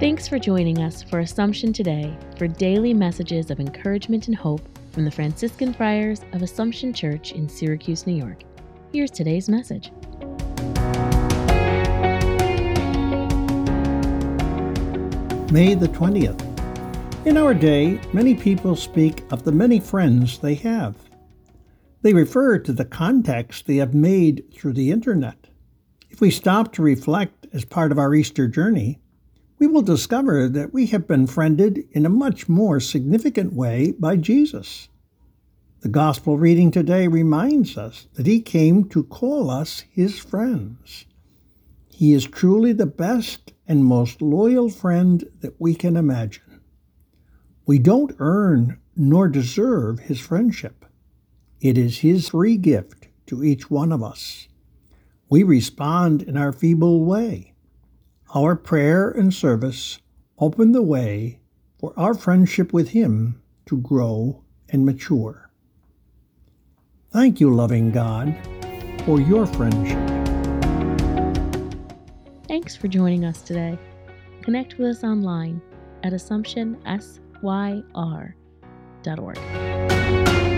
for joining us for Assumption Today for daily messages of encouragement and hope from the Franciscan Friars of Assumption Church in Syracuse, New York. Here's today's message. May the 20th. In our day, many people speak of the many friends they have. They refer to the contacts they have made through the internet. If we stop to reflect as part of our Easter journey, we will discover that we have been friended in a much more significant way by Jesus. The Gospel reading today reminds us that He came to call us His friends. He is truly the best and most loyal friend that we can imagine. We don't earn nor deserve his friendship. It is his free gift to each one of us. We respond in our feeble way. Our prayer and service open the way for our friendship with him to grow and mature. Thank you, loving God, for your friendship. Thanks for joining us today. Connect with us online at AssumptionSYR.org.